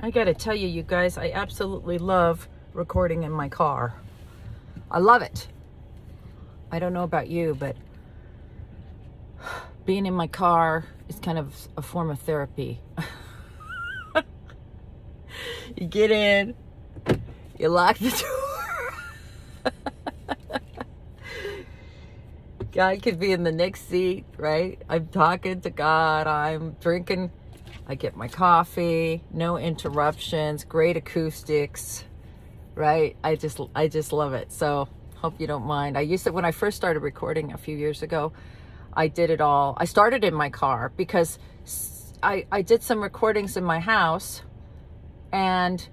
I gotta tell you, you guys, I absolutely love recording in my car. I love it. I don't know about you, but being in my car is kind of a form of therapy. you get in, you lock the door. God could be in the next seat, right? I'm talking to God, I'm drinking I get my coffee, no interruptions, great acoustics, right? I just I just love it. So hope you don't mind. I used to when I first started recording a few years ago, I did it all. I started in my car because I I did some recordings in my house and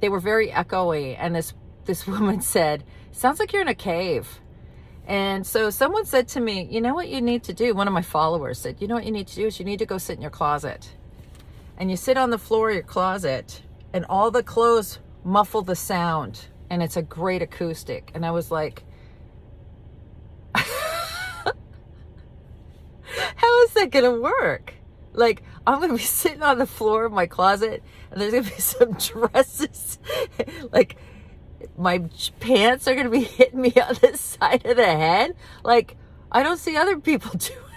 they were very echoey and this this woman said, "Sounds like you're in a cave." And so someone said to me, "You know what you need to do?" One of my followers said, "You know what you need to do is you need to go sit in your closet." And you sit on the floor of your closet and all the clothes muffle the sound and it's a great acoustic. And I was like, how is that going to work? Like, I'm going to be sitting on the floor of my closet and there's going to be some dresses. like, my pants are going to be hitting me on the side of the head. Like, I don't see other people doing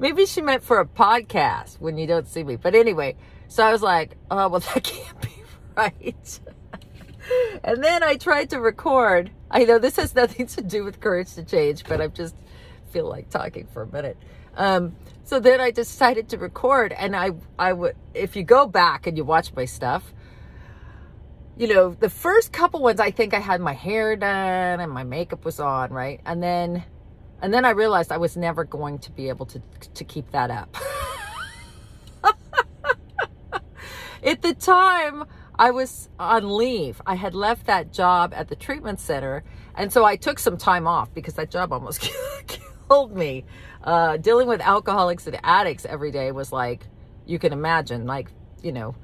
Maybe she meant for a podcast when you don't see me. But anyway, so I was like, oh, well, that can't be right. and then I tried to record. I know this has nothing to do with courage to change, but I just feel like talking for a minute. Um, so then I decided to record, and I, I would, if you go back and you watch my stuff, you know, the first couple ones, I think I had my hair done and my makeup was on, right? And then and then I realized I was never going to be able to, to keep that up. at the time, I was on leave. I had left that job at the treatment center. And so I took some time off because that job almost killed me. Uh, dealing with alcoholics and addicts every day was like, you can imagine, like, you know,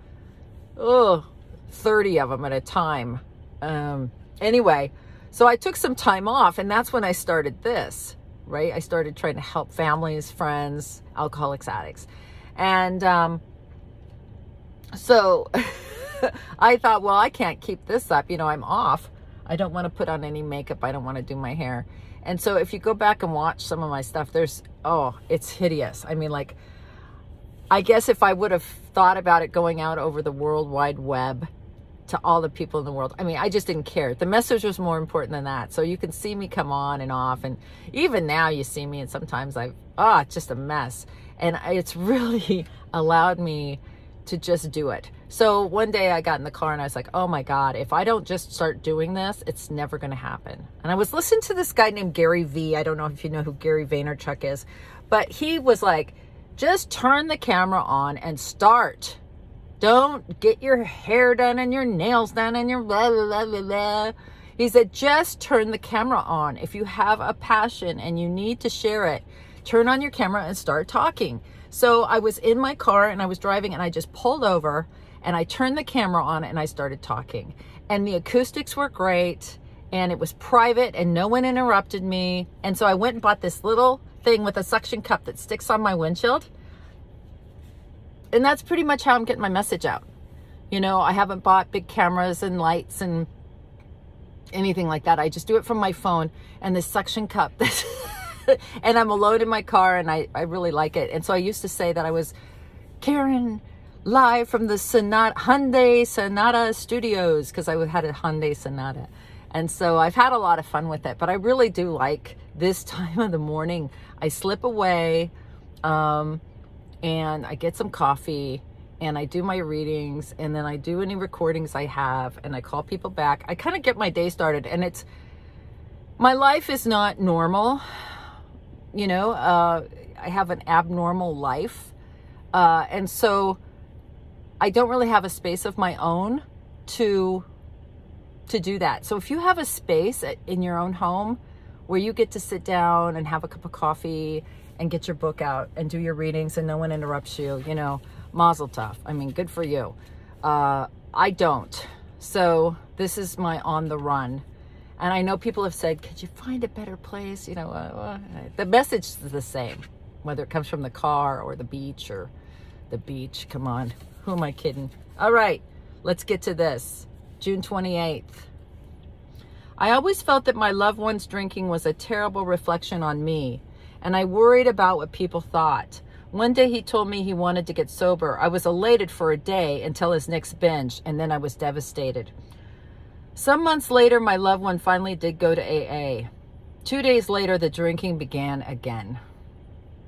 oh, 30 of them at a time. Um, anyway, so I took some time off and that's when I started this right? I started trying to help families, friends, alcoholics, addicts. And um, so I thought, well, I can't keep this up. You know, I'm off. I don't want to put on any makeup. I don't want to do my hair. And so if you go back and watch some of my stuff, there's, oh, it's hideous. I mean, like, I guess if I would have thought about it going out over the World Wide Web, to all the people in the world. I mean, I just didn't care. The message was more important than that. So you can see me come on and off. And even now you see me and sometimes I, ah, oh, it's just a mess. And it's really allowed me to just do it. So one day I got in the car and I was like, oh my God, if I don't just start doing this, it's never going to happen. And I was listening to this guy named Gary Vee. I don't know if you know who Gary Vaynerchuk is, but he was like, just turn the camera on and start don't get your hair done and your nails done and your blah, blah, blah, blah. He said, just turn the camera on. If you have a passion and you need to share it, turn on your camera and start talking. So I was in my car and I was driving and I just pulled over and I turned the camera on and I started talking. And the acoustics were great and it was private and no one interrupted me. And so I went and bought this little thing with a suction cup that sticks on my windshield and that's pretty much how I'm getting my message out. You know, I haven't bought big cameras and lights and anything like that. I just do it from my phone and this suction cup. and I'm alone in my car and I, I really like it. And so I used to say that I was Karen live from the Sonata, Hyundai Sonata Studios because I had a Hyundai Sonata. And so I've had a lot of fun with it, but I really do like this time of the morning. I slip away. Um, and I get some coffee and I do my readings and then I do any recordings I have and I call people back. I kind of get my day started and it's my life is not normal. You know, uh, I have an abnormal life. Uh, and so I don't really have a space of my own to to do that. So if you have a space in your own home where you get to sit down and have a cup of coffee and get your book out and do your readings and no one interrupts you, you know, mazel tov. I mean, good for you. Uh, I don't. So this is my on the run. And I know people have said, could you find a better place? You know, uh, uh, the message is the same, whether it comes from the car or the beach or The beach, come on. Who am I kidding? All right, let's get to this. June 28th. I always felt that my loved one's drinking was a terrible reflection on me, and I worried about what people thought. One day he told me he wanted to get sober. I was elated for a day until his next binge, and then I was devastated. Some months later, my loved one finally did go to AA. Two days later, the drinking began again.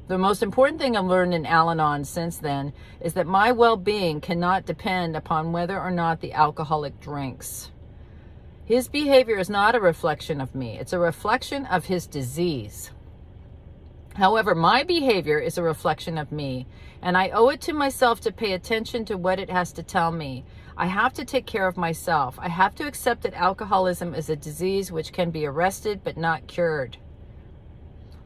The most important thing I've learned in Al Anon since then is that my well being cannot depend upon whether or not the alcoholic drinks. His behavior is not a reflection of me, it's a reflection of his disease. However, my behavior is a reflection of me, and I owe it to myself to pay attention to what it has to tell me. I have to take care of myself. I have to accept that alcoholism is a disease which can be arrested but not cured.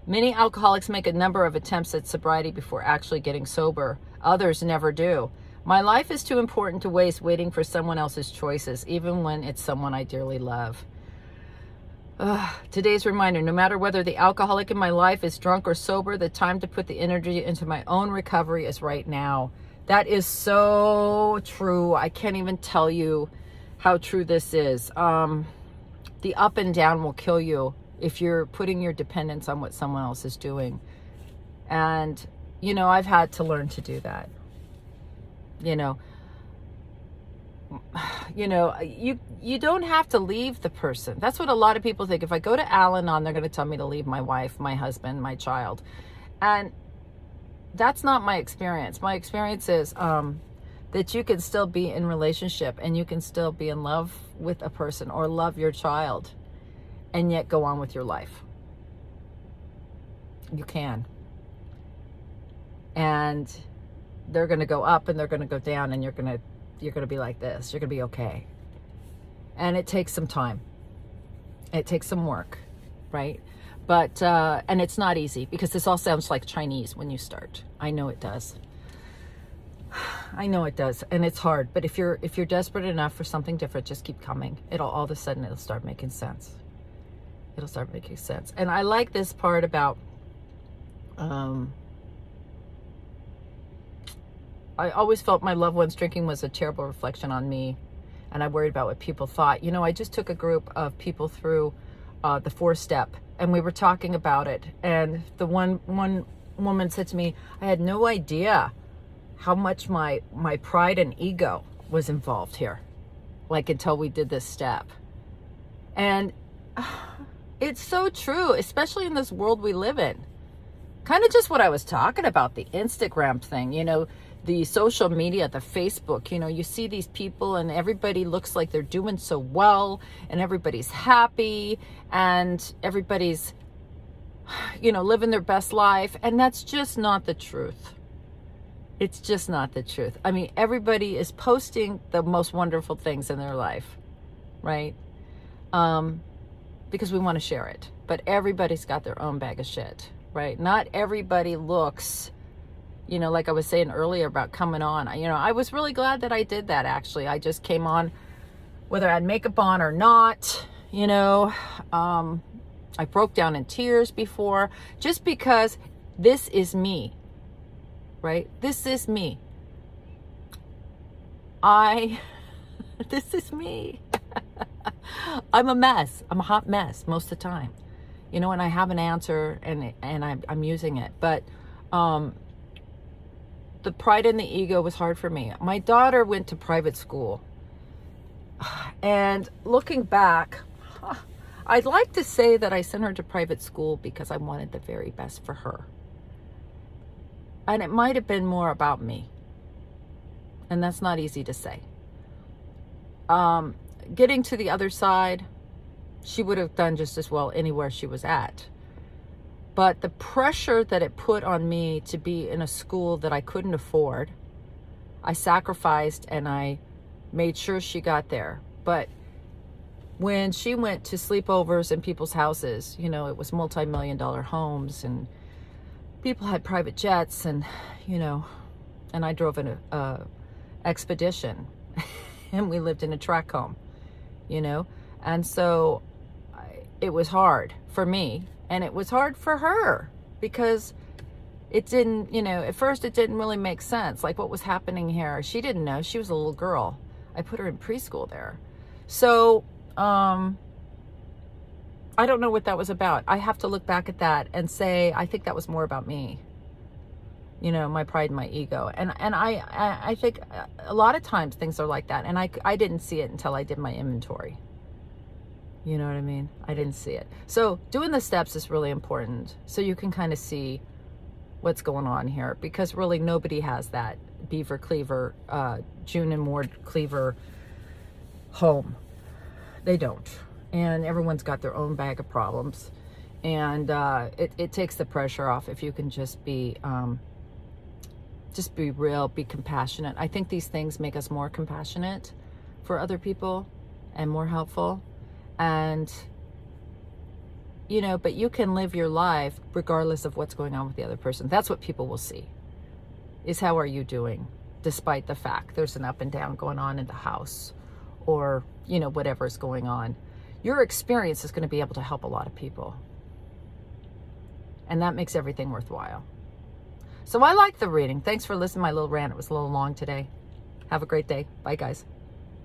Many alcoholics make a number of attempts at sobriety before actually getting sober. Others never do. My life is too important to waste waiting for someone else's choices, even when it's someone I dearly love. Ugh. Today's reminder no matter whether the alcoholic in my life is drunk or sober, the time to put the energy into my own recovery is right now. That is so true. I can't even tell you how true this is. Um, the up and down will kill you if you're putting your dependence on what someone else is doing. And, you know, I've had to learn to do that you know you know you you don't have to leave the person. That's what a lot of people think. If i go to al-anon they're going to tell me to leave my wife my husband my child. And that's not my experience. My experience is um, that you can still be in relationship and you can still be in love with a person or love your child and yet go on with your life. You can. And they're going to go up and they're going to go down and you're going to you're going to be like this. You're going to be okay. And it takes some time. It takes some work right? But uh and it's not easy because this all sounds like chinese when you start. I know it does. I know it does and it's hard. But if you're if you're desperate enough for something different just keep coming. It'll all of a sudden it'll start making sense. It'll start making sense. And i like this part about um I always felt my loved ones drinking was a terrible reflection on me, and I worried about what people thought. You know, I just took a group of people through uh, the four step, and we were talking about it. And the one one woman said to me, "I had no idea how much my my pride and ego was involved here, like until we did this step." And uh, it's so true, especially in this world we live in. Kind of just what I was talking about, the Instagram thing, you know the social media, the Facebook, you know, you see these people and everybody looks like they're doing so well and everybody's happy and everybody's, you know, living their best life. And that's just not the truth. It's just not the truth. I mean, everybody is posting the most wonderful things in their life, right? Um, because we want to share it. But everybody's got their own bag of shit, right? Not everybody looks you know, like I was saying earlier about coming on, you know, I was really glad that I did that actually. I just came on whether I had makeup on or not, you know. Um, I broke down in tears before just because this is me, right? This is me. I, this is me. I'm a mess. I'm a hot mess most of the time, you know, and I have an answer and, and I'm, I'm using it. But, um, the pride and the ego was hard for me. My daughter went to private school. And looking back, I'd like to say that I sent her to private school because I wanted the very best for her. And it might have been more about me. And that's not easy to say. Um, getting to the other side, she would have done just as well anywhere she was at. But the pressure that it put on me to be in a school that I couldn't afford, I sacrificed and I made sure she got there. But when she went to sleepovers in people's houses, you know, it was multi million dollar homes and people had private jets and, you know, and I drove in a, a expedition and we lived in a track home, you know, and so it was hard for me and it was hard for her because it didn't, you know, at first it didn't really make sense. Like what was happening here. She didn't know. She was a little girl. I put her in preschool there. So, um, I don't know what that was about. I have to look back at that and say, I think that was more about me. You know, my pride and my ego. And, and I, I, think a lot of times things are like that. And I, I didn't see it until I did my inventory. You know what I mean? I didn't see it. So doing the steps is really important. So you can kind of see what's going on here because really nobody has that beaver cleaver, uh, June and Ward cleaver home. They don't. And everyone's got their own bag of problems. And uh, it, it takes the pressure off if you can just be, um, just be real, be compassionate. I think these things make us more compassionate for other people and more helpful. And, you know, but you can live your life regardless of what's going on with the other person. That's what people will see is how are you doing despite the fact there's an up and down going on in the house or, you know, whatever is going on. Your experience is going to be able to help a lot of people. And that makes everything worthwhile. So I like the reading. Thanks for listening my little rant. It was a little long today. Have a great day. Bye, guys.